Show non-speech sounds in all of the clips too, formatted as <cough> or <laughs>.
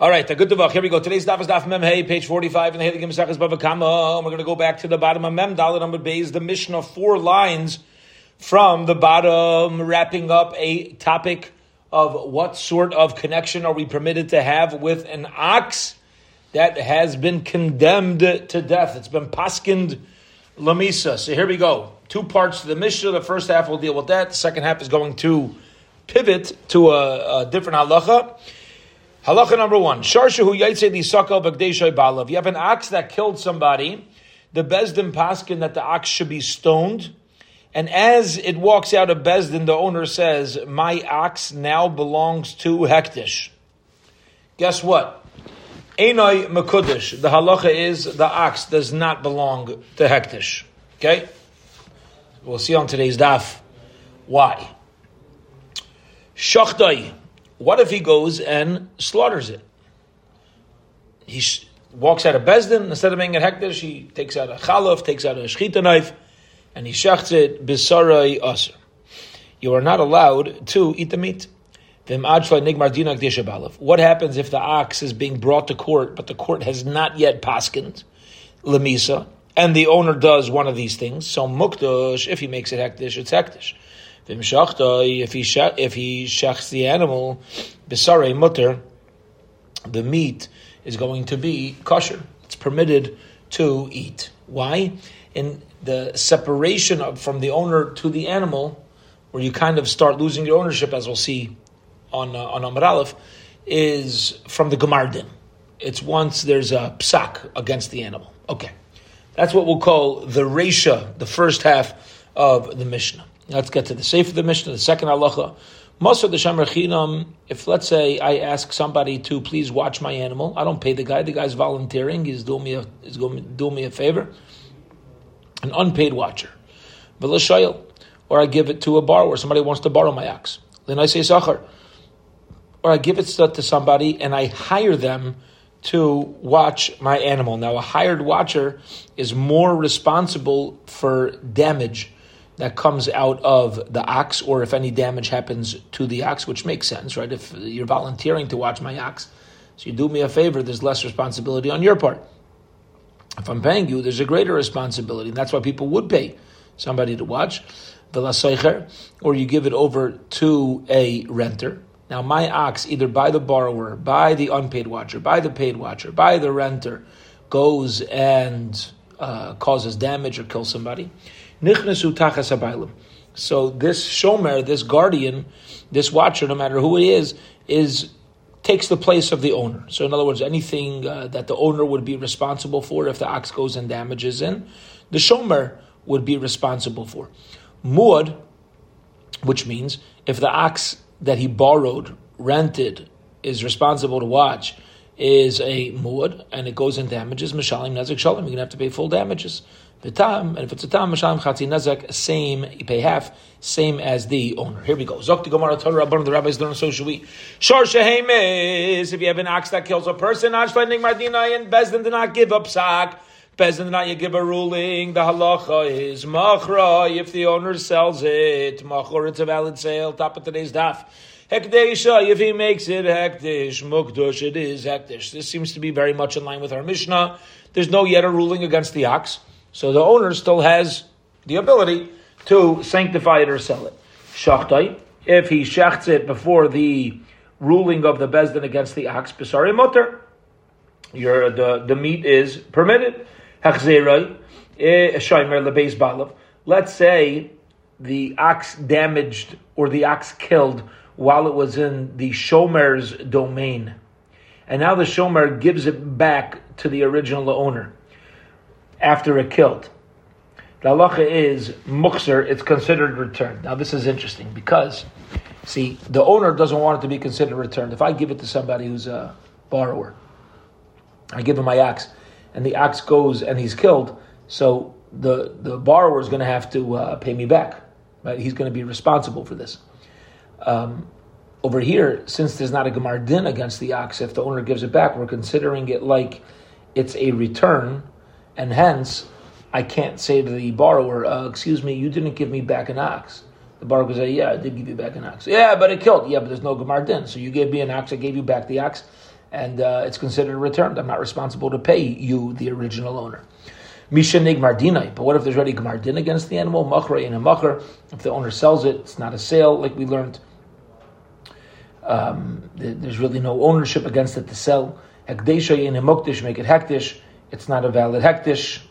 All right, good devach. Here we go. Today's daf is daf mem hey, page forty-five in the Heiligim Mesachas Bava Kama. We're going to go back to the bottom of mem dalit number beis, the Mishnah, four lines from the bottom, wrapping up a topic of what sort of connection are we permitted to have with an ox that has been condemned to death. It's been paskined lamisa. So here we go. Two parts to the Mishnah. The first half will deal with that. The second half is going to pivot to a, a different halacha. Halacha number one: Sharshahu yaitse di sakal b'gdeishay balav. You have an ox that killed somebody. The bezdin paskin that the ox should be stoned, and as it walks out of bezdin, the owner says, "My ox now belongs to Hektish." Guess what? Einoi mekudish. The halacha is the ox does not belong to Hektish. Okay, we'll see on today's daf why. Shachdai. What if he goes and slaughters it? He sh- walks out of Bezdin, instead of being at Hekdesh, he takes out a chalaf, takes out a shechita knife, and he shachts it bisarai aser. You are not allowed to eat the meat. What happens if the ox is being brought to court, but the court has not yet paskined lemisa, and the owner does one of these things? So mukdash, if he makes it hektish, it's hektish. If he if he shechs the animal, besare mutter, the meat is going to be kosher. It's permitted to eat. Why? In the separation of, from the owner to the animal, where you kind of start losing your ownership, as we'll see on uh, on Amar Aleph, is from the Gemardin. It's once there's a psak against the animal. Okay, that's what we'll call the Resha, the first half of the Mishnah. Let's get to the safe of the Mishnah, the second halacha. Masar the Chinam, if let's say I ask somebody to please watch my animal, I don't pay the guy, the guy's volunteering, he's doing me a, he's doing me a favor. An unpaid watcher. Or I give it to a borrower, somebody wants to borrow my ox. Then I say Sachar. Or I give it to somebody and I hire them to watch my animal. Now, a hired watcher is more responsible for damage that comes out of the ox, or if any damage happens to the ox, which makes sense, right? If you're volunteering to watch my ox, so you do me a favor, there's less responsibility on your part. If I'm paying you, there's a greater responsibility. And that's why people would pay somebody to watch, or you give it over to a renter. Now, my ox, either by the borrower, by the unpaid watcher, by the paid watcher, by the renter, goes and uh, causes damage or kills somebody. Nichnasu tachas habaylim. So this shomer, this guardian, this watcher, no matter who it is, is takes the place of the owner. So in other words, anything uh, that the owner would be responsible for if the ox goes and damages in, the shomer would be responsible for. Muad, which means if the ox that he borrowed, rented, is responsible to watch, is a muad and it goes and damages, mishalim nezek shalim, you're going to have to pay full damages. The tam, and if it's a tam, Mashalim Chatzi Nezek, same, you pay half, same as the owner. Here we go. Zok Gemara Torah, Rabban, the rabbis learn, so should we. Shar Shehemes, if you have an ox that kills a person, Ashfending Mardina, and Bezdin did not give up sack. Bezdin did not give a ruling. The halacha is machra. If the owner sells it, machor, it's a valid sale. Top of today's daf. Hekdesha, if he makes it hekdesh, mukdush, it is hekdesh. This seems to be very much in line with our Mishnah. There's no yet a ruling against the ox. So the owner still has the ability to sanctify it or sell it. Shachtai, if he shachts it before the ruling of the Bezdin against the ox, Bisari Mutter, your the, the meat is permitted. Eh. Let's say the ox damaged or the ox killed while it was in the Shomer's domain. And now the Shomer gives it back to the original owner after it killed. The halacha is mukser, it's considered returned. Now this is interesting because, see, the owner doesn't want it to be considered returned. If I give it to somebody who's a borrower, I give him my ox, and the ox goes and he's killed, so the, the borrower is going to have to uh, pay me back. Right? He's going to be responsible for this. Um, over here, since there's not a gemar din against the ox, if the owner gives it back, we're considering it like it's a return and hence I can't say to the borrower, uh, "Excuse me, you didn't give me back an ox." The borrower could say, "Yeah, I did give you back an ox." Yeah, but it killed. Yeah, but there's no gemar din. So you gave me an ox, I gave you back the ox, and uh, it's considered returned. I'm not responsible to pay you, the original owner. Misha nigmar dinai. But what if there's already gmar din against the animal? Machra in a machar. If the owner sells it, it's not a sale, like we learned. Um, there's really no ownership against it to sell. Hekdesha in a make it hektish. It's not a valid hektish.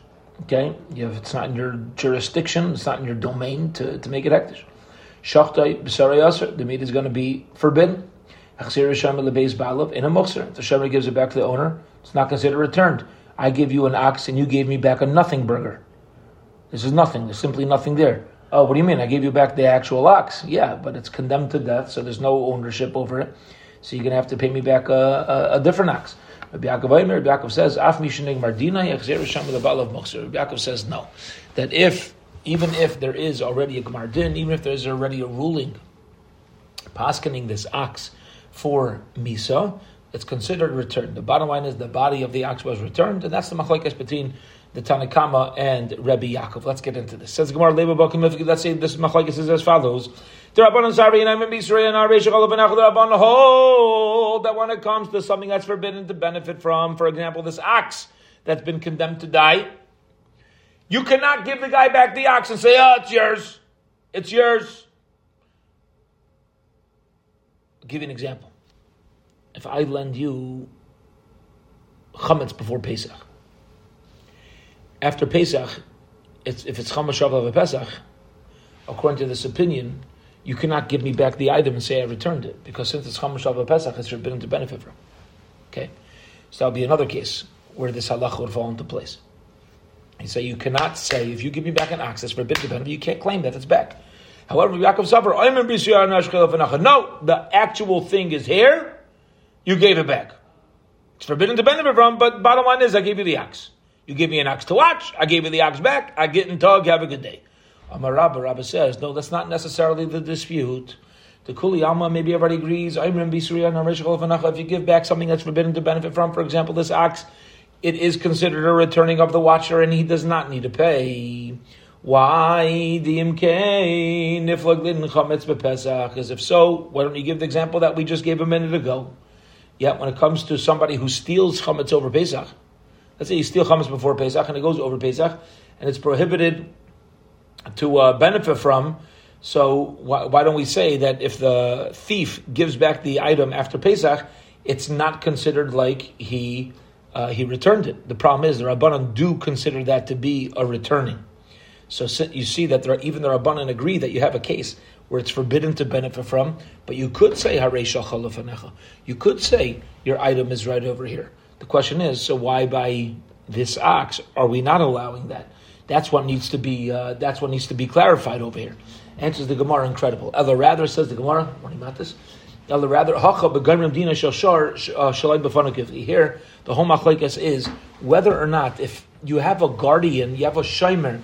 Okay, have, it's not in your jurisdiction, it's not in your domain to, to make it hektish. Shachtai b'sarayasr, the meat is going to be forbidden. Achsir Hashem in a muxer. The Shemer gives it back to the owner. It's not considered returned. I give you an ox and you gave me back a nothing burger. This is nothing. There's simply nothing there. Oh, what do you mean? I gave you back the actual ox. Yeah, but it's condemned to death, so there's no ownership over it. So you're going to have to pay me back a, a, a different ox. Rabbi Yaakov, says, Af Mardina Rabbi Yaakov says no. That if, even if there is already a Gmardin, even if there is already a ruling, paskening this ox for Misa, it's considered returned. The bottom line is the body of the ox was returned, and that's the machlekes between the Tanakama and Rabbi Yaakov. Let's get into this. Says Gemara Let's say this machlekes is as follows: The Rabbanon Sarvi and I'm in Bisrei and Shechol Ben The Rabbanon hold that when it comes to something that's forbidden to benefit from, for example, this ox that's been condemned to die, you cannot give the guy back the ox and say, "Oh, it's yours, it's yours." I'll give you an example. If I lend you chametz before Pesach, after Pesach, it's, if it's chametz a Pesach, according to this opinion, you cannot give me back the item and say I returned it because since it's of a Pesach, it's forbidden to benefit from. Okay, so that'll be another case where this halach would fall into place. You say you cannot say if you give me back an ox that's forbidden to benefit, you can't claim that it's back. However, Yaakov Savar, no, the actual thing is here you gave it back. It's forbidden to benefit from, but bottom line is I gave you the ox. You give me an ox to watch, I gave you the ox back, I get in tug, have a good day. Amar Rabba, Rabba says, no, that's not necessarily the dispute. The Kuli Alma maybe everybody agrees. If you give back something that's forbidden to benefit from, for example, this ox, it is considered a returning of the watcher and he does not need to pay. Why the imkain Because if so, why don't you give the example that we just gave a minute ago? Yet when it comes to somebody who steals chametz over Pesach, let's say you steal chametz before Pesach and it goes over Pesach, and it's prohibited to uh, benefit from. So why, why, don't we say that if the thief gives back the item after Pesach, it's not considered like he uh, he returned it? The problem is the rabbanon do consider that to be a returning. So you see that there are, even the rabbanon agree that you have a case where it's forbidden to benefit from, but you could say Harei You could say your item is right over here. The question is, so why by this ox are we not allowing that? That's what needs to be. Uh, that's what needs to be clarified over here. Answers the Gemara incredible. Ella rather says the Gemara. Morning this. Ella rather hacha begamrim dina uh. Here the whole machlekes is whether or not if you have a guardian, you have a shimer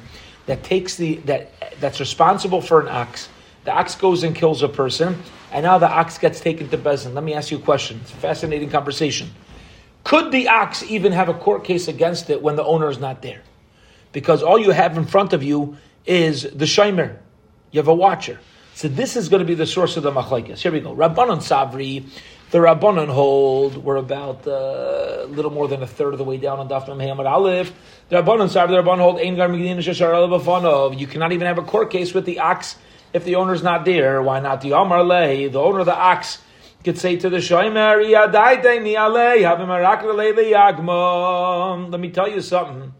that takes the that that's responsible for an ox the ox goes and kills a person, and now the ox gets taken to Bezin. Let me ask you a question. It's a fascinating conversation. Could the ox even have a court case against it when the owner is not there? Because all you have in front of you is the shimer. You have a watcher. So this is going to be the source of the machlekes. Here we go. Rabbanon Savri, the Rabbanon hold, we're about uh, a little more than a third of the way down on Daf Muhammad Aleph. The Rabbanon Savri, the Rabbanon hold, You cannot even have a court case with the ox if the owner's not there, why not the Omar Lay, the owner of the ox, could say to the Shoimer, Let me tell you something.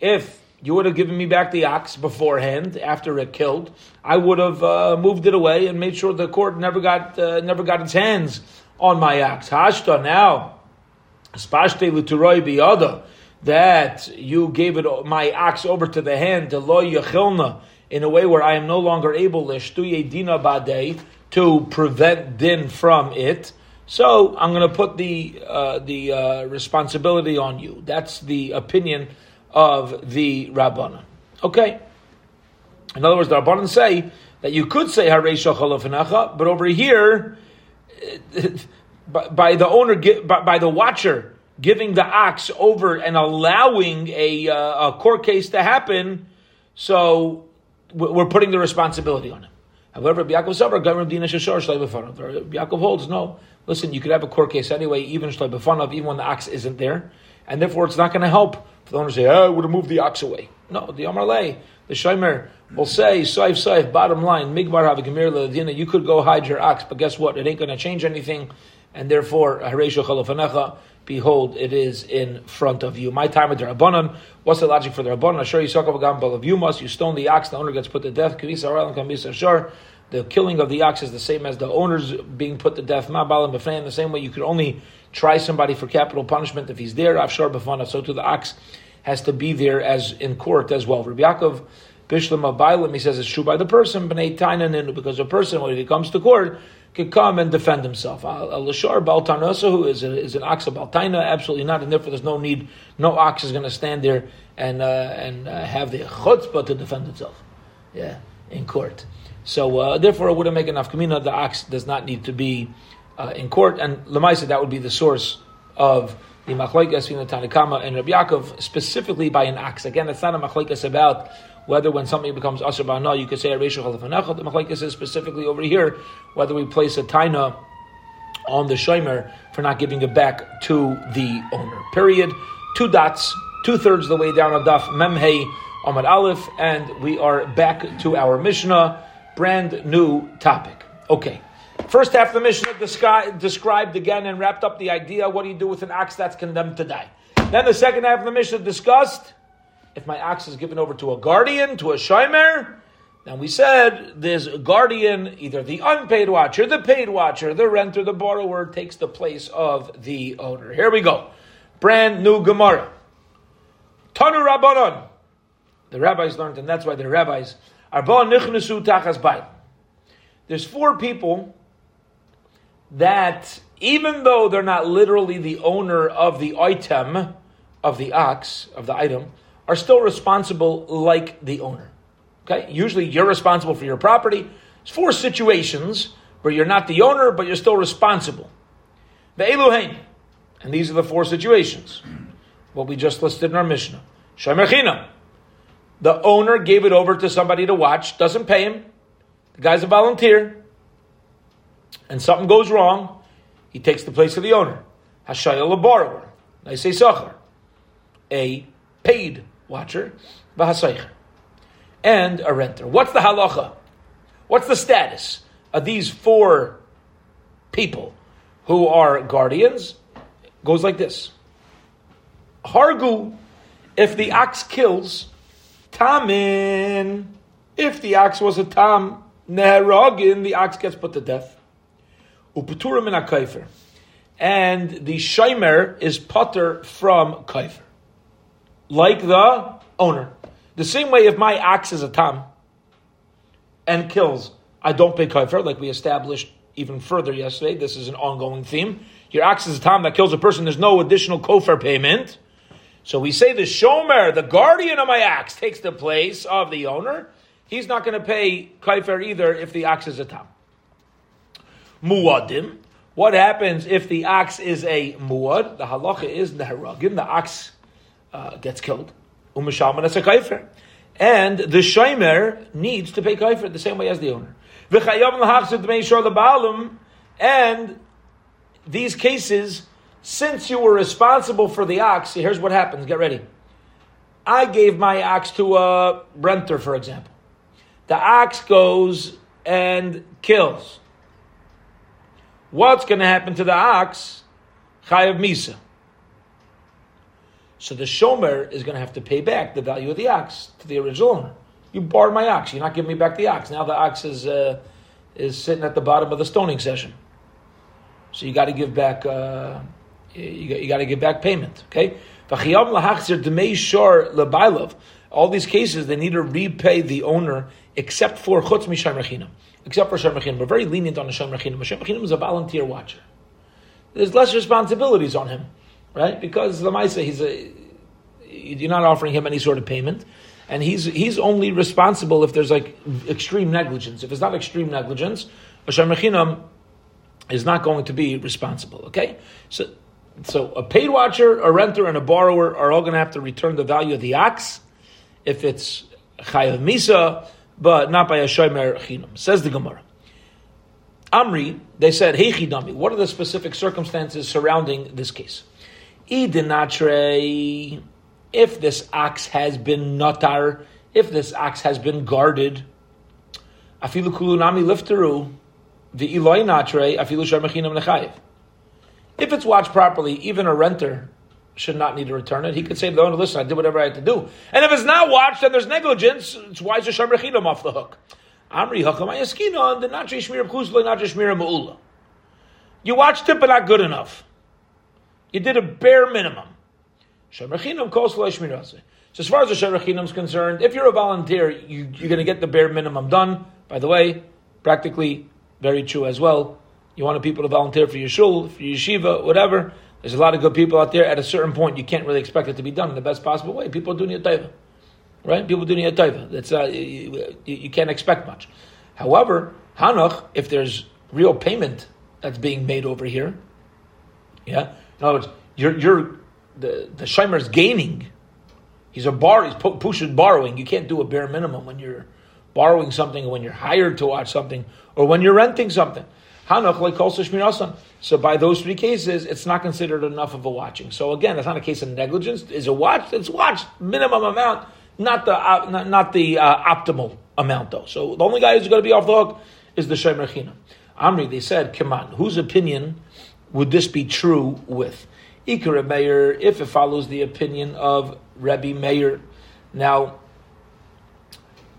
If you would have given me back the ox beforehand, after it killed, I would have uh, moved it away and made sure the court never got uh, never got its hands on my ox. Hashta now, spashte luturoi biyada that you gave it my ox over to the hand to lo yachilna in a way where I am no longer able dina bade to prevent din from it. So I'm going to put the uh, the uh, responsibility on you. That's the opinion of the Rabbanan. Okay. In other words, the Rabbanan say that you could say Harei but over here, <laughs> by, by the owner, by, by, the watcher giving the ox over and allowing a, uh, a court case to happen, so we're putting the responsibility on him. However, Yaakov Sabar, Yaakov holds no. listen, you could have a court case anyway, even even when the ox isn't there, and therefore it's not going to help the owner say, oh, I would have moved the ox away. No, the Amar Lay, the Shomer will say, Saif Saif, bottom line, Migbar Havagamir Ladina, you could go hide your ox, but guess what? It ain't going to change anything, and therefore, Haresha Chalafanecha, behold, it is in front of you. My time with the Rabbanon, what's the logic for the Rabbanon? Assure you, Sakavagam you must, you stone the ox, the owner gets put to death, Kavisa Shar. The killing of the ox is the same as the owners being put to death. Ma Balam the same way you could only try somebody for capital punishment if he's there, Afshar Bafana, so to the ox has to be there as in court as well. Rabbi Yaakov Bishlam Abailim, he says it's true by the person, B'nai Tainanin, because a person, when he comes to court, can come and defend himself. A Lashar Baltanasa, who is, is an ox of Baltaina, absolutely not, and therefore there's no need, no ox is going to stand there and, uh, and uh, have the chutzpah to defend itself. Yeah, in court. So uh, therefore, it wouldn't make enough kamina. The ox does not need to be uh, in court, and Lamaisa, that would be the source of the machlekes between the Tanakama and Rabbi Yaakov, specifically by an ox. Again, it's not a machlekes about whether when something becomes asr ba'ana, you could say a reisha chalafanecha. The machlekes is specifically over here whether we place a taina on the shomer for not giving it back to the owner. Period. Two dots, two thirds of the way down on daf memhei Ahmad Aleph, and we are back to our Mishnah, brand new topic. Okay. First half of the Mishnah descri- described again and wrapped up the idea what do you do with an ox that's condemned to die. Then the second half of the Mishnah discussed if my ox is given over to a guardian, to a shomer, then we said a guardian, either the unpaid watcher, the paid watcher, the renter, the borrower takes the place of the owner. Here we go. Brand new Gemara. Tanu Rabbanon. The rabbis learned, and that's why the rabbis are nichnesu tachas There's four people that even though they're not literally the owner of the item, of the ox, of the item, are still responsible like the owner. Okay? Usually you're responsible for your property. There's four situations where you're not the owner, but you're still responsible. The Eluhain. And these are the four situations. What we just listed in our Mishnah. Shemerchina. The owner gave it over to somebody to watch, doesn't pay him. The guy's a volunteer and something goes wrong, he takes the place of the owner. Hashayel a borrower. I say sachar. A paid watcher, v'hasaycher. And a renter. What's the halacha? What's the status of these four people who are guardians? Goes like this. Hargu, if the ox kills, tamin. If the ox was a tam, neheragin, the ox gets put to death. Upeturim in a kaifer. And the shomer is putter from kaifer. Like the owner. The same way if my ox is a tam and kills, I don't pay kaifer, like we established even further yesterday. This is an ongoing theme. Your ox is a tam that kills a person, there's no additional kofar payment. So we say the shomer, the guardian of my ox, takes the place of the owner. He's not going to pay kaifer either if the ox is a tam muadim. What happens if the ox is a muad? The halacha is the haragim. The ox uh, gets killed. Umashalman as a kaifer. And the shomer needs to pay kaifer the same way as the owner. And these cases, since you were responsible for the ox, here's what happens. Get ready. I gave my ox to a renter, for example. The ox goes and kills. What's going to happen to the ox? Chayav Misa. So the shomer is going to have to pay back the value of the ox to the original owner. You borrowed my ox. You're not giving me back the ox. Now the ox is uh, is sitting at the bottom of the stoning session. So you got to give back. Uh, you, got, you got to give back payment. Okay. All these cases, they need to repay the owner except for chutz mishar except for Shem We're very lenient on the Shem Rechinam. Shem is a volunteer watcher. There's less responsibilities on him, right? Because the Maisa, he's a, you're not offering him any sort of payment. And he's, he's only responsible if there's like extreme negligence. If it's not extreme negligence, a Shem Rechinam is not going to be responsible, okay? So, so a paid watcher, a renter, and a borrower are all going to have to return the value of the ox. If it's chayav misa, but not by a shomer chinam. Says the Gemara. Amri, they said, Hey Chidami, what are the specific circumstances surrounding this case? If this ox has been notar, if this ox has been guarded, afilu kulunami lifteru, the Eloi natre, afilu sharmachinam nechayev. If it's watched properly, even a renter should not need to return it. He could say to the owner, listen, I did whatever I had to do. And if it's not watched and there's negligence, it's why is the sharmachinam off the hook? Amri hakamayaskina, the natri shmira kuzla, natri shmira ma'ula. You watched it, but not good enough. You did a bare minimum. Shemer calls So as far as the shemer is concerned, if you're a volunteer, you, are going to get the bare minimum done. By the way, practically very true as well. You want people to volunteer for your shul, for your yeshiva, whatever. There's a lot of good people out there. At a certain point, you can't really expect it to be done in the best possible way. People are doing it taiva, right? People doing it taiva. That's uh, you, you, can't expect much. However, Hanach, if there's real payment that's being made over here, yeah, in other words, you're, you're the the is gaining. He's a bar. He's pushing borrowing. You can't do a bare minimum when you're borrowing something, when you're hired to watch something, or when you're renting something. Hanach like So by those three cases, it's not considered enough of a watching. So again, it's not a case of negligence. Is a watch? It's watched minimum amount, not the uh, not, not, the uh, optimal amount though. So the only guy who's going to be off the hook is the Shomer China. Amri, they said, come on, whose opinion would this be true with? Ikar Meir, if it follows the opinion of Rabbi Meir. Now,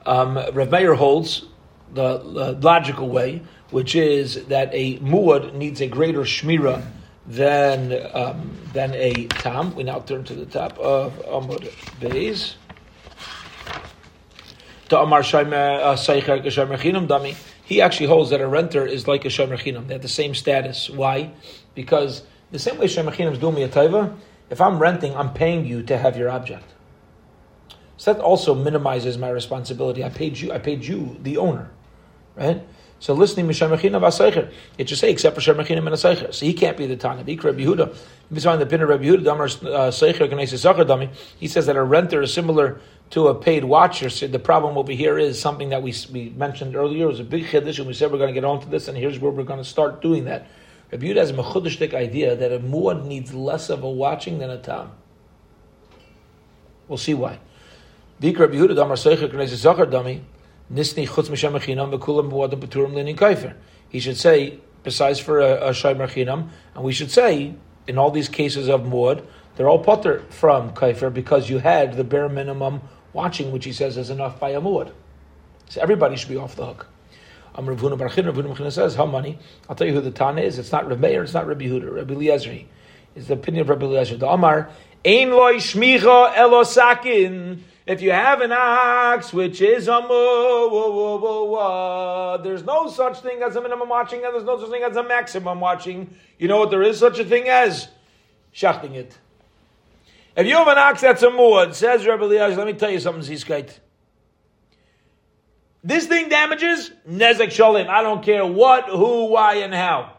um, Rabbi Meir holds the, the, logical way, which is that a muad needs a greater shmira than um, than a tam. We now turn to the top of Amud Beis. Uh. He actually holds that a renter is like a Shomer Chinam. They have the same status. Why? Because the same way Shemachinam is doing me a taiva, if I'm renting, I'm paying you to have your object. So that also minimizes my responsibility. I paid you. I paid you, the owner, right? So listening Mishemachinam Asaycher, it just say except for Shemachinam and Asaycher. So he can't be the Tana. Ikra Rabbi Yehuda. If it's on the pin of Rabbi Yehuda, Damar uh, Seicher Gneis Dami. He says that a renter is similar to a paid watcher. So the problem over here is something that we we mentioned earlier. It was a big chiddush, and we said we're going to get onto this, and here's where we're going to start doing that. Rabbi Yehuda has a mechudishtik idea that a muad needs less of a watching than a tam. We'll see why. Dik Rabbi Yehuda damar seicher k'nei zachar dami nisni chutz achinam beturim linin kaifer. He should say, besides for a, a shaymer chinam, and we should say, in all these cases of muad, they're all putter from kaifer because you had the bare minimum watching, which he says is enough by a muad. So everybody should be off the hook. I'm Ravuna Barchin. Ravuna Barchin says, how money? I'll tell you who the Tana is. It's not Rav Meir, it's not Rabbi Huda. Rabbi Eliezer. It's the opinion of Rabbi Eliezer. The Amar, Ein loy shmicha elosakin. If you have an ox which is a mu, there's no such thing as a minimum watching, and there's no such thing as a maximum watching. You know what? There is such a thing as shachting it. If you have an ox that's a muad, says Rabbi Eliezer, let me tell you something, Zizkite. This thing damages Nezek Sholim. I don't care what, who, why, and how.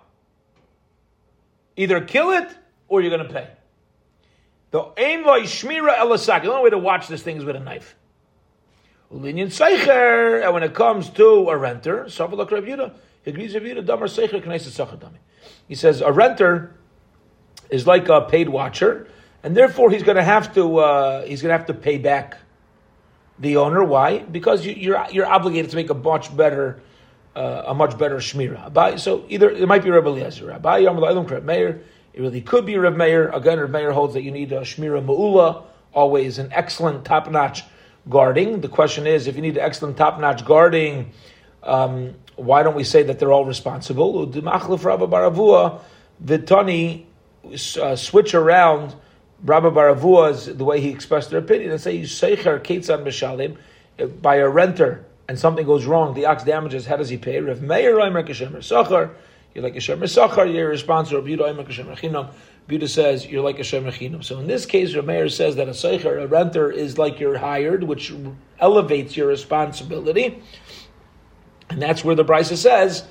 Either kill it or you're going to pay. The aim. The only way to watch this thing is with a knife. Ulinyan seicher. And when it comes to a renter, Savalak Rav Yudah, he agrees Rav Yudah, Damar seicher knesset sachadami. He says a renter is like a paid watcher, and therefore he's going to have to uh, he's going to have to pay back the owner. Why? Because you, are you're, you're obligated to make a much better uh, a much better shmira. So either it might be Rabbi Eliezer, Rabbi Yom Meir. It really could be Rav Meir. Again, Rav Meir holds that you need a shmira ma'ula, always an excellent top notch guarding. The question is, if you need excellent top notch guarding, um, why don't we say that they're all responsible? Vitani uh, switch around Rabbi Baravua's the way he expressed their opinion and say you seicher ketzan b'shalim by a renter and something goes wrong, the ox damages. How does he pay? Rav Meir Sachar. You're like a Shem Sachar. You're a responsible. Rabbi Reimer Kashem Chinam. Buddha says you're like a Shem Chinam. So in this case, Rav Meir says that a seicher, a renter, is like you're hired, which elevates your responsibility. And that's where the Brisa says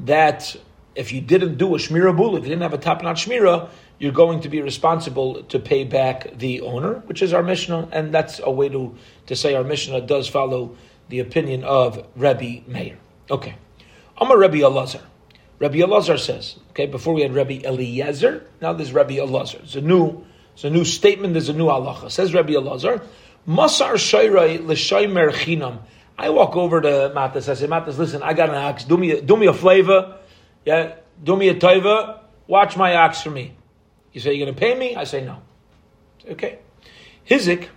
that if you didn't do a shmira bul, if you didn't have a top notch shmira, you're going to be responsible to pay back the owner, which is our Mishnah, and that's a way to, to say our Mishnah does follow the opinion of Rabbi Meir. Okay. I'm a Rabbi Elazar. Rabbi Elazar says, okay, before we had Rabbi Eliezer, now there's Rabbi Elazar. It's a new, it's a new statement, there's a new halacha. Says Rabbi Elazar, Masar Shairai L'Shaimer Chinam. I walk over to Matas, I say, Matas, listen, I got an ox, do me, do me a flavor, yeah, do me a taiva, watch my ox for me. You say, you're going to pay me? I say, no. Okay. Hizik,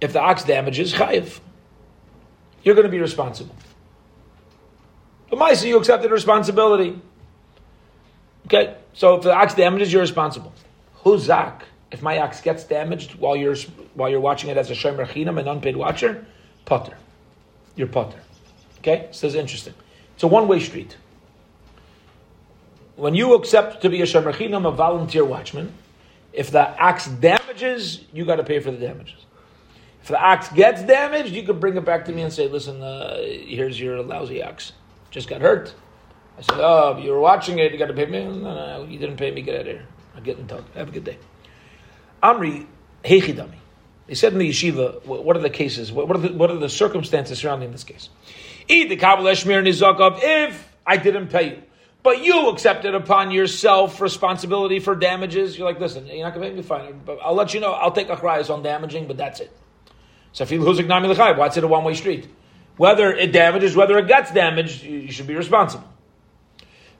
if the ox damages, chayiv. You're going to be responsible. But Maisa, you accepted responsibility. Okay, so if the ox damages, you're responsible. Huzak, if my ox gets damaged while you're while you're watching it as a shomer chinam, an unpaid watcher, potter. You're potter. Okay, so it's interesting. It's a one way street. When you accept to be a shomer chinam, a volunteer watchman, if the ox damages, you got to pay for the damages. If the ox gets damaged, you could bring it back to me and say, "Listen, uh, here's your lousy ox." Just got hurt. I said, oh, you were watching it, you got to pay me? No, no, you didn't pay me, get out of here. I'm getting tough. Have a good day. Amri, Heichidami. They said in the yeshiva, what are the cases? What are the, what are the circumstances surrounding this case? If I didn't pay you. But you accepted upon yourself responsibility for damages. You're like, listen, you're not going to pay me, fine. But I'll let you know, I'll take a on damaging, but that's it. So if you lose Nami L'chai, what's it a one way street? Whether it damages, whether it gets damaged, you should be responsible.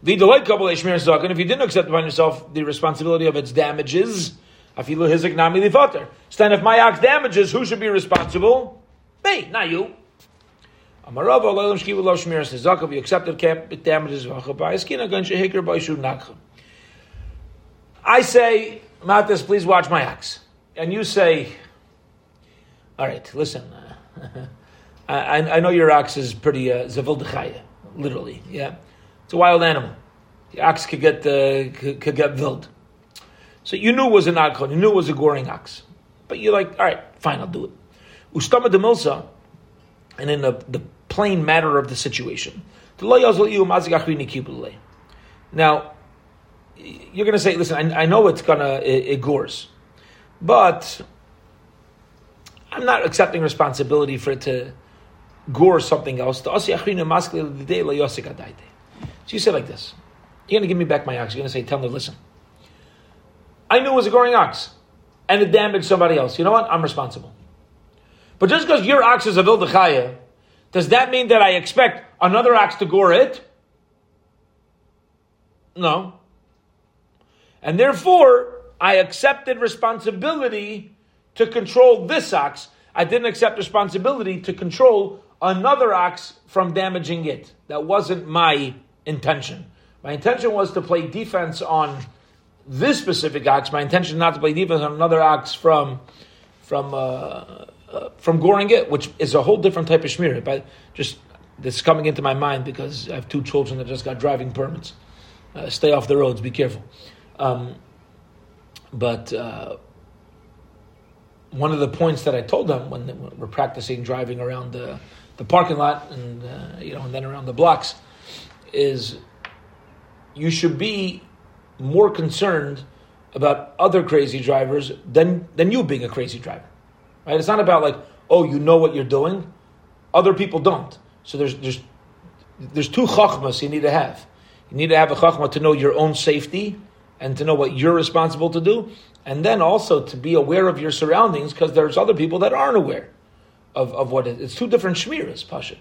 The delayed couple and if you didn't accept upon yourself the responsibility of its damages, afilu hizik nami lifater. So then, if my ox damages, who should be responsible? Me, not you. You accepted it damages. I say, Matis, please watch my ox, and you say, all right, listen. <laughs> I, I know your ox is pretty uh, literally. Yeah, it's a wild animal. The ox could get uh, could, could, get vild. So you knew it was an akon, you knew it was a goring ox, but you're like, all right, fine, I'll do it. Ustama de milsa, and in the, the plain matter of the situation, now you're going to say, listen, I, I know it's going to it, it gores, but I'm not accepting responsibility for it to gore something else. So you say like this. You're going to give me back my ox. You're going to say, tell me, listen. I knew it was a goring ox, and it damaged somebody else. You know what? I'm responsible. But just because your ox is a vildechaya, does that mean that I expect another ox to gore it? No. And therefore, I accepted responsibility to control this ox. I didn't accept responsibility to control another ox from damaging it. That wasn't my intention. My intention was to play defense on this specific ox. My intention not to play defense on another ox from from uh, uh, from goring it, which is a whole different type of shmir. But just this coming into my mind because I have two children that just got driving permits. Uh, stay off the roads. Be careful. Um, but uh, one of the points that I told them when we're practicing driving around the the parking lot and uh, you know and then around the blocks is you should be more concerned about other crazy drivers than than you being a crazy driver right? It's not about like oh you know what you're doing. Other people don't. So there's there's there's two chachmas you need to have. You need to have a chachma to know your own safety and to know what you're responsible to do and then also to be aware of your surroundings because there's other people that aren't aware of, of what it, it's two different shmiras, pashit.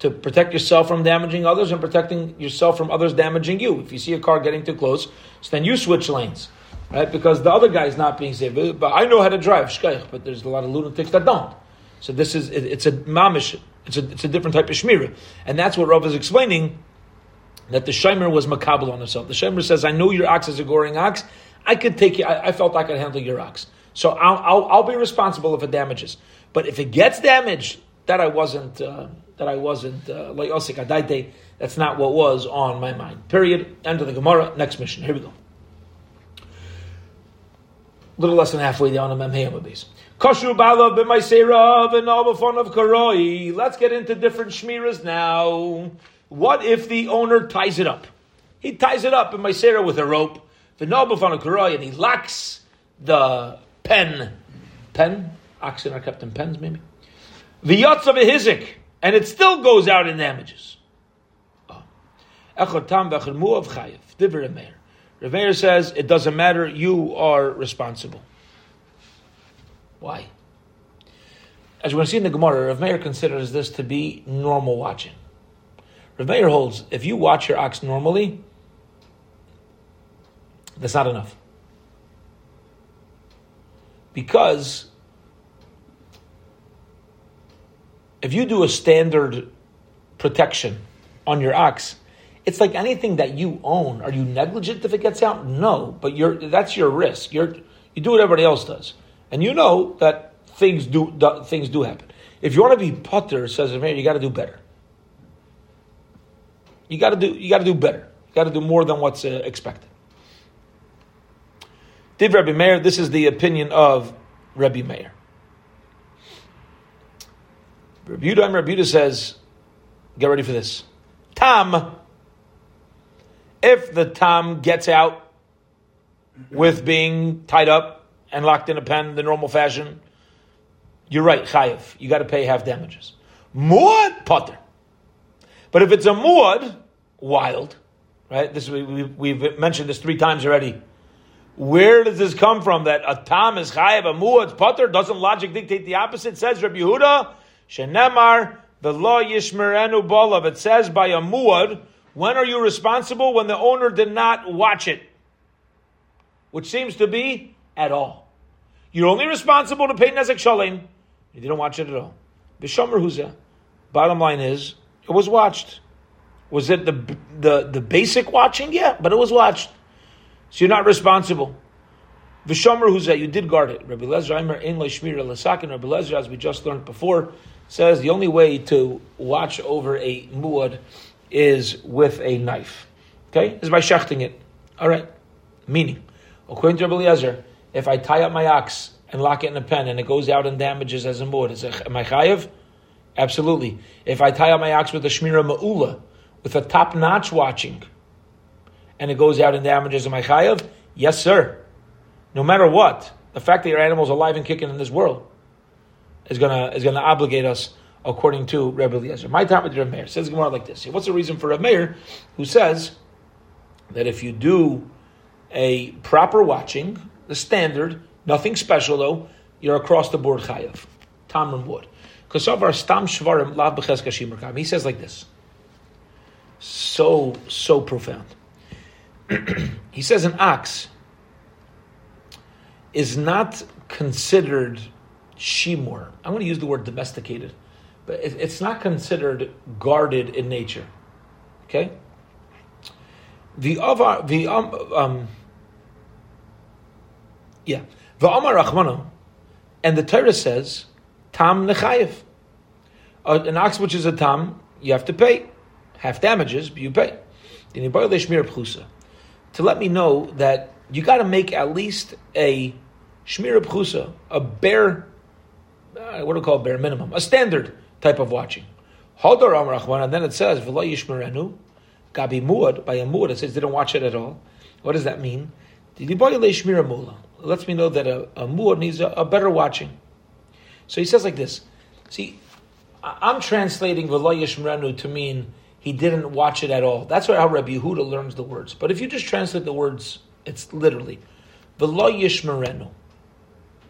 To protect yourself from damaging others and protecting yourself from others damaging you. If you see a car getting too close, so then you switch lanes, right? Because the other guy is not being safe. But I know how to drive, shkaich, but there's a lot of lunatics that don't. So this is it, it's a mamish. It's a it's a different type of shmira, and that's what Rav is explaining. That the Shimer was makabel on himself. The Shimer says, "I know your ox is a goring ox. I could take you. I, I felt I could handle your ox, so I'll, I'll, I'll be responsible if it damages." But if it gets damaged, that I wasn't uh, that I wasn't uh, like osik adaite. That's not what was on my mind. Period. End of the Gemara. Next mission. Here we go. A little less than halfway down the Memheim Koshu bala b'maisera v'nalbafon of karoi. Let's get into different shmiras now. What if the owner ties it up? He ties it up in Maisera with a rope, v'nalbafon of karoi, and he locks the pen. Pen? Oxen are kept in pens, maybe. The yachts of a hizik, and it still goes out in damages. Ah. Oh. Echad tam v'echad mu'av chayiv. Divrei Meir. Meir says it doesn't matter. You are responsible. Why? As we're going to see in the Gemara, Rav Meir considers this to be normal watching. Rav Meir holds if you watch your ox normally, that's not enough. Because if you do a standard protection on your ox, it's like anything that you own. Are you negligent if it gets out? No, but you're that's your risk. You're you do what everybody else does, and you know that things do, things do happen. If you want to be putter, says man, you got to do better. You got to do you got to do better. You got to do more than what's uh, expected. Div Rabbi Meir, this is the opinion of Rabbi Meir. Rabbi Yudah, Rabbi says, get ready for this. Tam, if the tam gets out with being tied up and locked in a pen the normal fashion, you're right, chayiv. You got to pay half damages. Muad, potter. But if it's a muad, wild, right? This we, we, we've mentioned this three times already where does this come from? That a tam is chayav, a muad putter? Doesn't logic dictate the opposite? Says Rabbi Yehuda, shenemar the law yishmerenu bolav. It says by a muad. When are you responsible? When the owner did not watch it, which seems to be at all. You're only responsible to pay nezek shalim. You didn't watch it at all. Bishomer huza. Bottom line is, it was watched. Was it the the the basic watching? Yeah, but it was watched. So you're not responsible. Vishomer that you did guard it. Rabbi Lezer Aimer Ein Shmir Lasakin. Rabbi Lezer, as we just learned before, says the only way to watch over a muad is with a knife. Okay, is by shechting it. All right. Meaning, according to Rabbi Lezer, if I tie up my ox and lock it in a pen and it goes out and damages as a muad, is it, am I chayiv? Absolutely. If I tie up my ox with a shmira ma'ula, with a top notch watching, and it goes out and damages my chayav? Yes, sir. No matter what, the fact that your animal is alive and kicking in this world is gonna is gonna obligate us according to Rebbe Eliezer. My time with Rav Meir says Gemara like this. What's the reason for Rav Meir who says that if you do a proper watching, the standard, nothing special though, you're across the board chayav. Tamrim wood. Kosovar stam shvarim lav b'ches He says like this. So so profound. <clears throat> he says an ox is not considered shimur. I'm going to use the word domesticated, but it's not considered guarded in nature. Okay. The avar the um, um yeah the amar rachmano, and the Torah says tam nechayev. Uh, an ox which is a tam, you have to pay half damages, but you pay to let me know that you got to make at least a shmir b'chusa, a bare, uh, what do we call it, bare minimum, a standard type of watching. Hodor Amar and then it says v'lo yishmerenu, gabi muad by a muad. It says don't watch it at all. What does that mean? Lets me know that a, a muad needs a, a, better watching. So he says like this. See, I'm translating v'lo yishmerenu to mean he didn't watch it at all. That's why how Rabbi Yehuda learns the words. But if you just translate the words, it's literally v'lo yishmerenu.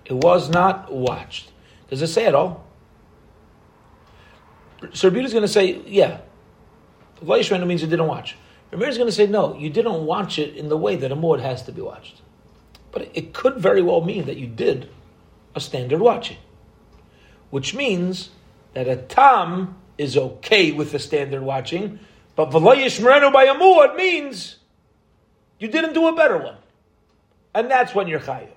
It was not watched. Does it say at all? So Rabbi is going to say, yeah, v'lo yishmerenu means you didn't watch. Rabbi is going to say, no, you didn't watch it in the way that a mod has to be watched. But it could very well mean that you did a standard watching, which means that a tam is okay with the standard watching, but v'loyish merenu by a means you didn't do a better one, and that's when you're chayiv.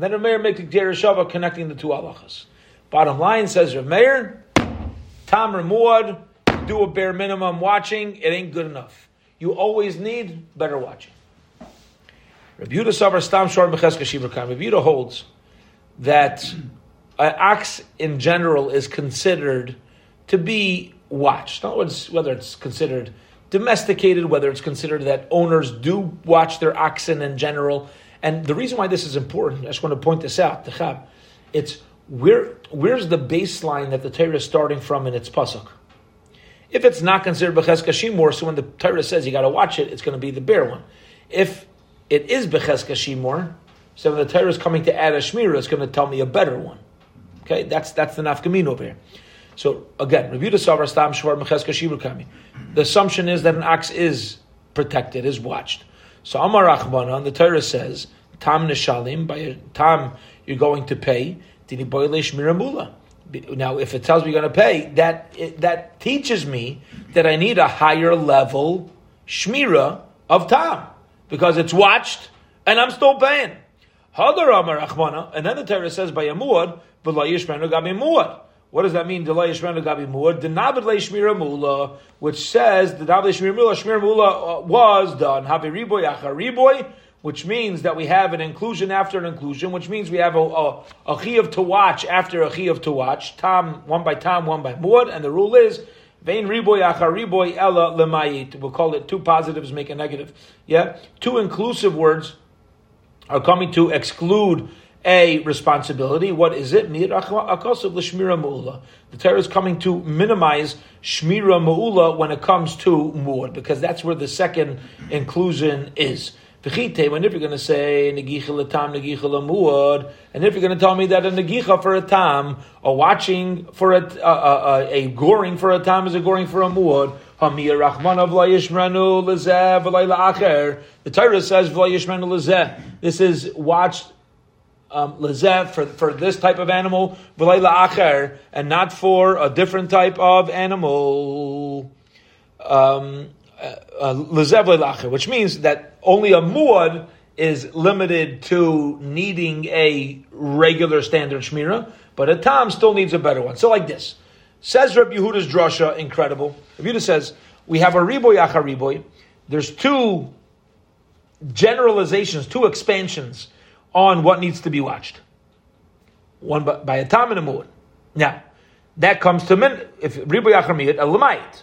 And then Rameir makes a gezeira shava connecting the two halachas. Bottom line says Rameir, Tam Ramuad, do a bare minimum watching, it ain't good enough. You always need better watching. Rabbi Yehuda Stam Shor Rabbi holds that an ox in general is considered to be watched. In other words, whether it's considered domesticated, whether it's considered that owners do watch their oxen in general. And the reason why this is important, I just want to point this out, it's where where's the baseline that the Torah is starting from in its pasuk? If it's not considered Becheska Shimur, so when the Torah says you got to watch it, it's going to be the bare one. If it is Becheska Shimur, so when the Torah is coming to add a Shmira, it's going to tell me a better one. Okay, that's that's the nafkamin over here. So again, review the Savar Stam Shvar. The assumption is that an ox is protected, is watched. So Amar Rachmana, the Torah says, Tam Nishalim, by Tam you're going to pay, Dini Boile Shmira Mula. Now, if it tells me you're going to pay, that that teaches me that I need a higher level shmira of tam because it's watched and I'm still paying. Hadar Amar Achmana, and then the Torah says by a muad, v'la gabi muad. What does that mean? Which says the Navid Shmira Mula, Shmira Mula uh, was done. Havi Riboy Achar which means that we have an inclusion after an inclusion, which means we have a, a, a chiyav to watch after a chiyav to watch. Tom, one by Tom, one by muad, and the rule is, Vein riboy achar riboy ella lemayit. We'll call it two positives make a negative. Yeah? Two inclusive words are coming to exclude a responsibility. What is it? The Torah is coming to minimize shmira mu'ula when it comes to mu'ud, because that's where the second inclusion is. When if you're going to say negicha latam, negicha lamuad, and if you're going to tell me that a negicha for a tam, a watching for a, a, a, a goring for a tam is a goring for a muad. The Torah says. This is watched um, for, for this type of animal, and not for a different type of animal. Um, uh, which means that only a muad is limited to needing a regular standard shmira, but a tam still needs a better one. So like this. Says Reb Yehuda's drasha, incredible. Rabbi Yehuda says, we have a riboy acha riboy. There's two generalizations, two expansions on what needs to be watched. One by, by a tam and a muad. Now, that comes to min, if miyat, a lamayit.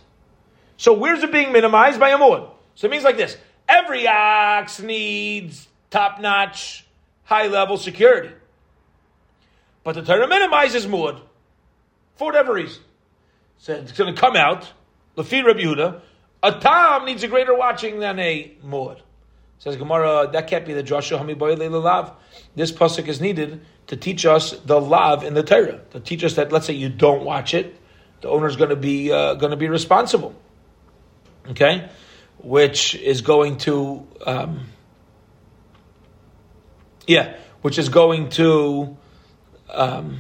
So where's it being minimized by a muad? So it means like this: every ox needs top-notch, high-level security, but the Torah minimizes muad for whatever reason. So it's going to come out. Lafi Rabbi a tam needs a greater watching than a muad. Says Gemara, that can't be the drasha hami lav. This pasuk is needed to teach us the lav in the Torah. To teach us that, let's say you don't watch it, the owner is going to be uh, going to be responsible okay, which is going to, um, yeah, which is going to um,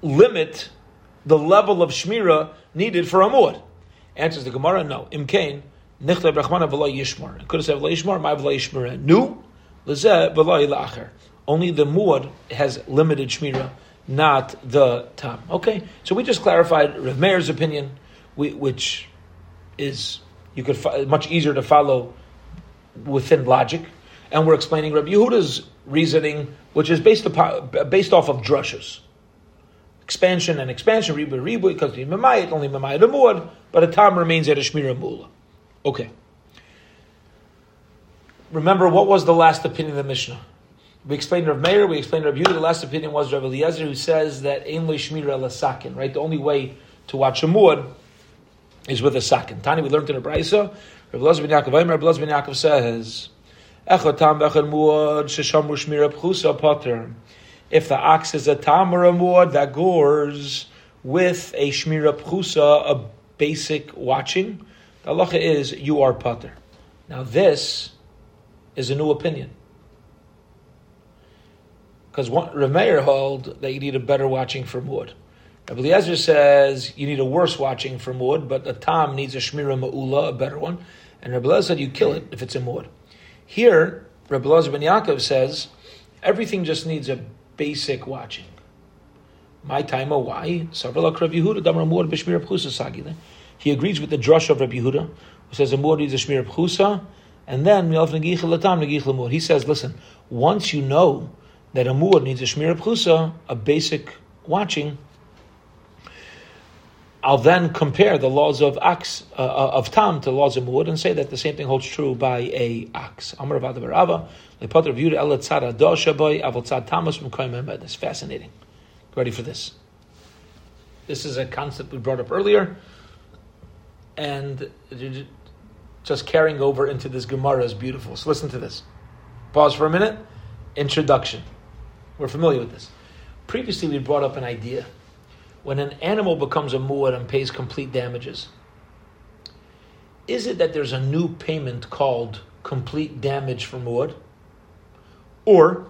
limit the level of shmira needed for a muad. Answers the Gemara, no. Imkain, nichlev rachmana v'lo yishmar. Could have said v'lo yishmar, my v'lo yishmar. Nu, lezeh v'lo yilacher. Only the muad has limited shmira not the tam. Okay, so we just clarified Rav Meir's opinion, which is you could much easier to follow within logic, and we're explaining Rabbi Yehuda's reasoning, which is based upon based off of drushes. Expansion and expansion, ribu ribu, because the memayit only memayit amud, but a tam remains at a shmira mula. Okay. Remember what was the last opinion of the Mishnah? We explained Rav Meir, we explained Rav Yehuda. The last opinion was Rav Eliezer, who says that Ein Shmira la sakin, right? The only way to watch a muad is with a sakin. Tani, we learned in a brisa. Rav Eliezer ben Yaakov, Rav ben Yaakov says, Echot tam bechad muad sheshamru shmira pchusa. If the ox is a tam or a muad that gores with a shmira pchusa, a basic watching, the halacha is you are potter. Now this is a new opinion. Because Rameir hold that you need a better watching for wood. Rabbi Eliezer says you need a worse watching for wood, but the tam needs a shmira ma'ula, a better one. And Rabbi said you kill it if it's in wood. Here, Rabbi Eliezer ben Yaakov says everything just needs a basic watching. My time, why? He agrees with the drush of Rabbi Yehuda, who says a muad needs a shmir pchusa, and then he says, listen, once you know that a needs a shmir pchusa, a basic watching. I'll then compare the laws of ox uh, of tam to the laws of muad and say that the same thing holds true by a ox. Amar Rava Barava lepot reviewed elatzad adosha boy avotzad tamas mukayim It's fascinating. Ready for this? This is a concept we brought up earlier, and just carrying over into this Gemara is beautiful. So listen to this. Pause for a minute. Introduction. We're familiar with this. Previously, we brought up an idea. When an animal becomes a muad and pays complete damages, is it that there's a new payment called complete damage for muad? Or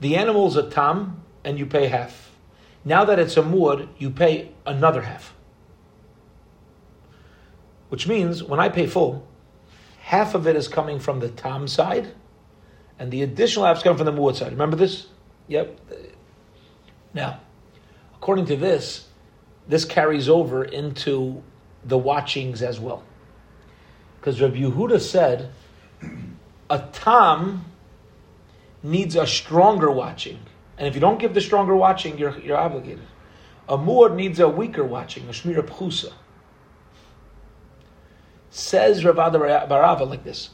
the animal's a tam and you pay half. Now that it's a muad, you pay another half. Which means when I pay full, half of it is coming from the tam side, and the additional half is coming from the muad side. Remember this? Yep. Now, according to this, this carries over into the watchings as well. Because Rabbi Yehuda said, a tam needs a stronger watching. And if you don't give the stronger watching, you're, you're obligated. A muad needs a weaker watching, a shmira pchusa. Says Rav Ada bar Ahava like this.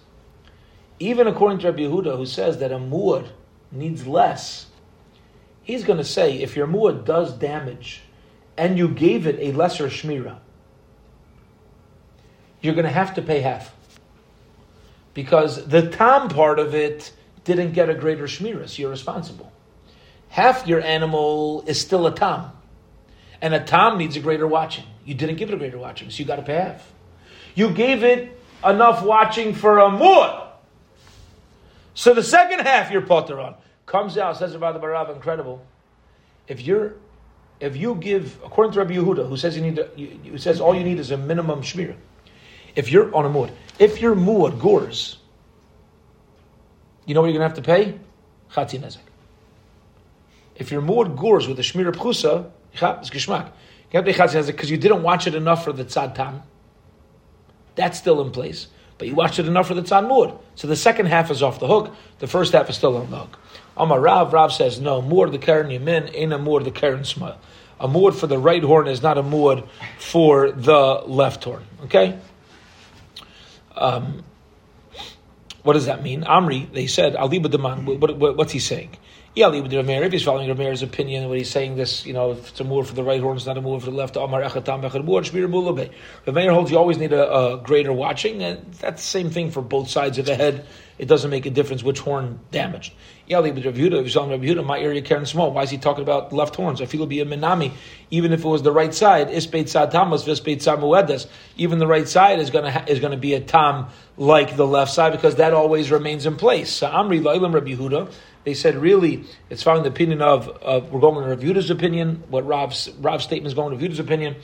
Even according to Rabbi Yehuda, who says that a muad needs less, he's going to say if your muad does damage and you gave it a lesser shmira, you're going to have to pay half. Because the tam part of it didn't get a greater shmira, so you're responsible. Half your animal is still a tom. And a tom needs a greater watching. You didn't give it a greater watching, so you got to pay half. You gave it enough watching for a muad. So the second half you're potter on comes out, says about the Barav, incredible. If you're if you give, according to Rabbi Yehuda, who says you need, to, who says all you need is a minimum shmira. If you're on a muad, if your muad gores, you know what you're going to have to pay? Chatzi nezek. If your muad gores with a shmira pchusa, it's chatzi because you didn't watch it enough for the tzad tam. That's still in place. But you watched it enough for the tzad muad. So the second half is off the hook. The first half is still on the hook. Amar Rav, Rav says, no, muad the karen yamin, ain't a muad the karen smile. A muad for the right horn is not a muad for the left horn. Okay? Um, what does that mean? Amri, they said, Aliba Daman, what, what, what's he saying? Yeah, if he's following Rameir's opinion, when he's saying this, you know, if it's a move for the right horn, it's not a move for the left. Amar Echatam Rameir holds you always need a, a, greater watching, and that's the same thing for both sides of the head. It doesn't make a difference which horn damaged. Yeah, Rav Yehuda, if he's following Rav Yehuda, my area Karen small. Why is he talking about left horns? I feel it'll be a minami, even if it was the right side. Ispeit sad tamas, vispeit sad muedes. Even the right side is going to is going to be a tam like the left side because that always remains in place. So Amri Lailam Rabbi Yehuda. They said really it's following the opinion of, of we're going to Rav Yehuda's opinion. What Rav's Rav's statement is going to Rav Yehuda's opinion.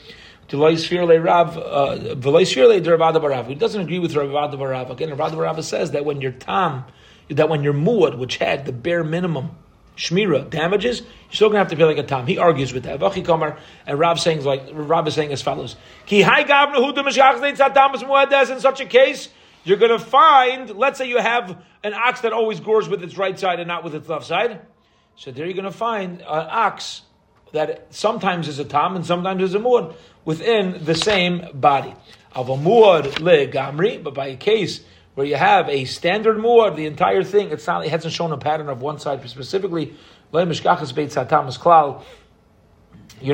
Rav, uh, He doesn't agree with Ravada Barav. Again, Ravada Barav says that when your tam, that when your muad, which had the bare minimum shmira damages, you're still going to have to pay like a tam. He argues with that. Vachi Kamar and Rav saying like Rav is saying as follows: Ki In such a case, you're going to find, let's say you have an ox that always gores with its right side and not with its left side. So there you're going to find an ox that sometimes is a tam and sometimes is a muad within the same body. Of a muad le gamri, but by a case where you have a standard muad, the entire thing, it's not, it hasn't shown a pattern of one side specifically. You're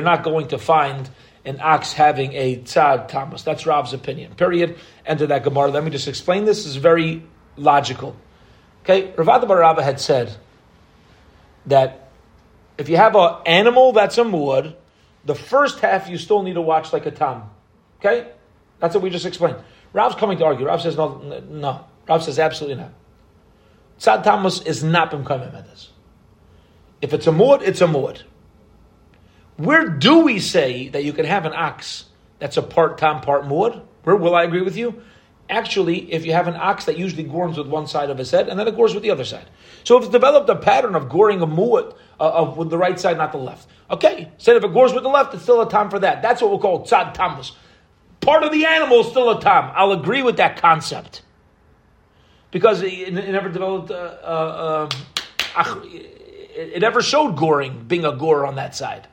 not going to find an ox having a tzad tamas. That's Rav's opinion. Period. Enter that Gemara. Let me just explain this. This is very logical. Okay, Rav Ada bar Ahava had said that if you have an animal that's a muad, the first half you still need to watch like a tam. Okay? That's what we just explained. Rav's coming to argue. Rav says no, no. Rav says absolutely not. Tzad tamas is not b'mkamim this. If it's a muad, it's a muad. Where do we say that you can have an ox that's a part tam, part muad? Where will I agree with you? Actually, if you have an ox that usually gores with one side of his head and then it gores with the other side. So if it's developed a pattern of goring a muad uh, with the right side, not the left. Okay, said if it gores with the left, it's still a tam for that. That's what we'll call tzad tamus. Part of the animal is still a tam. I'll agree with that concept because it, never developed. Uh, uh, um, it never showed goring being a gore on that side.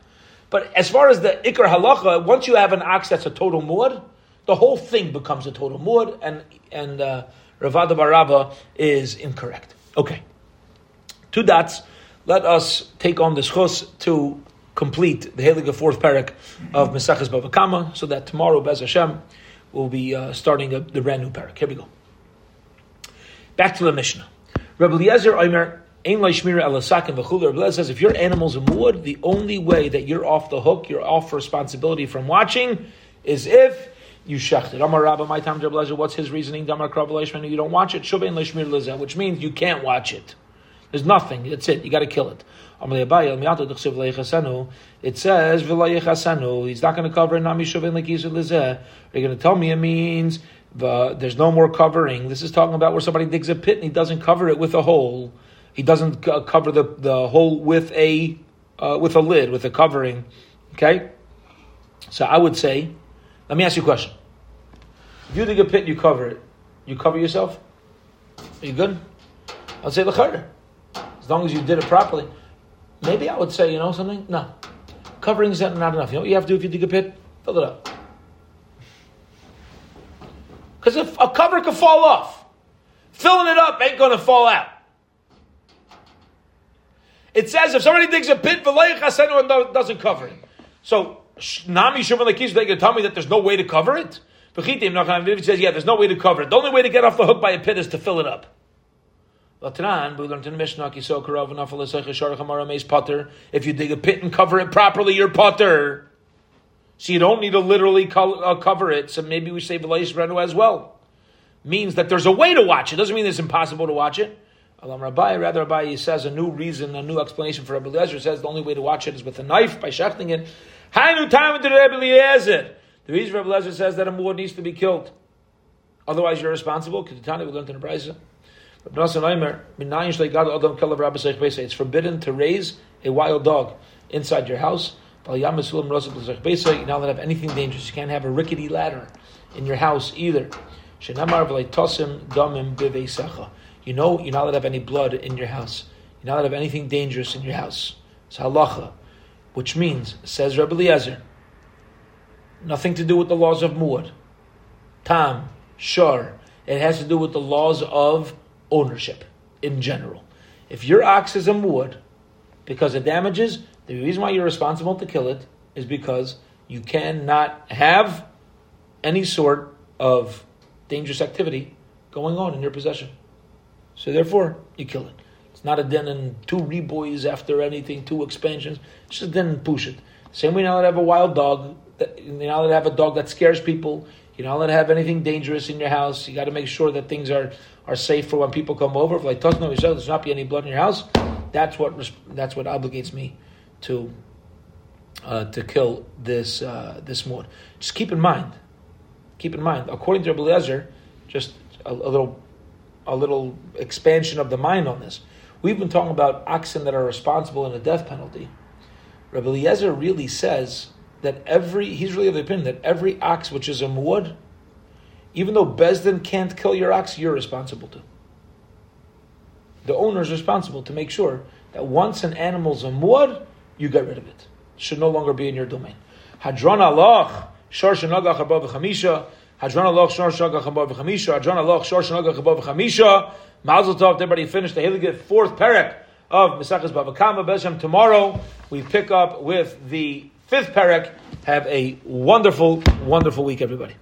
But as far as the ikar halacha, once you have an ox that's a total muad, the whole thing becomes a total muad, and and uh, Rav Ada bar Ahava is incorrect. Okay, two dots. Let us take on the schus to complete the Helig fourth parak of Mesachas Bava Kama, so that tomorrow, Bez Hashem, we'll be uh, starting a, the brand new parak. Here we go. Back to the Mishnah. Rabbi Eliezer Omer, Ein Shmira Elasakin V'chul. Rabbi says if your animal's a muad, the only way that you're off the hook, you're off responsibility from watching, is if you shechted. Amar Rabba, my time what's his reasoning? Damar Krav you don't watch it. Shubein Lishmir Lezeh, which means you can't watch it. There's nothing. That's it. You got to kill it. It says He's not going to cover Nami Shuvein like Are you going to tell me it means the, there's no more covering? This is talking about where somebody digs a pit and he doesn't cover it with a hole. He doesn't cover the, the hole with a uh, with a lid with a covering. Okay. So I would say, let me ask you a question. You dig a pit, you cover it. You cover yourself. Are you good? I'll say the as long as you did it properly. Maybe I would say, you know something? No. Covering is not enough. You know what you have to do if you dig a pit? Fill it up. Because if a cover could fall off, filling it up ain't going to fall out. It says if somebody digs a pit, and doesn't cover it. So, Nami Shumalakis, they can tell me that there's no way to cover it? It says, yeah, there's no way to cover it. The only way to get off the hook by a pit is to fill it up. If you dig a pit and cover it properly, you're potter. So you don't need to literally uh, cover it. So maybe we say Velayis Renu as well. Means that there's a way to watch it. Doesn't mean it's impossible to watch it. Alam Rabbi, rather Rabbi says a new reason, a new explanation for Rabbi Eliezer. Says the only way to watch it is with a knife by shechting it. Hainu time to Rabbi Eliezer. The reason Rabbi Eliezer says that a muad needs to be killed. Otherwise, you're responsible. Because we learned in the. It's forbidden to raise a wild dog inside your house. You not have anything dangerous. You can't have a rickety ladder in your house either. You know you're not allowed to have any blood in your house. You're not allowed to have anything dangerous in your house. It's halacha, which means, says Rabbi Eliezer, nothing to do with the laws of muad. Tam, shar. It has to do with the laws of ownership in general. If your ox is a muad because it damages, the reason why you're responsible to kill it is because you cannot have any sort of dangerous activity going on in your possession. So therefore, you kill it. It's not a den and two reboys after anything, two expansions. It's just a den and push it. Same way now that I have a wild dog, that I have a dog that scares people, you don't let have anything dangerous in your house. You got to make sure that things are, are safe for when people come over. If like Tosno yourself, there's not be any blood in your house. That's what that's what obligates me to uh, to kill this uh, this mood. Just keep in mind, keep in mind. According to Rabbi just a, a, little a little expansion of the mind on this. We've been talking about oxen that are responsible in a death penalty. Rabbi Eliezer really says that every he's really of the opinion that every ox which is a muad, even though Besdin can't kill your ox, you're responsible to. The owner is responsible to make sure that once an animal's a muad, you get rid of it. it should no longer be in your domain. Hadron Allah, shor shenagach above. Hadron Allah, shor shenagach above chamisha. Hadron Allah, shor shenagach above chamisha. Mazel tov, everybody finished the Hiligit fourth parak of Mesachas Bava Kama. Beshem tomorrow we pick up with the fifth parak. Have a wonderful, wonderful week, everybody.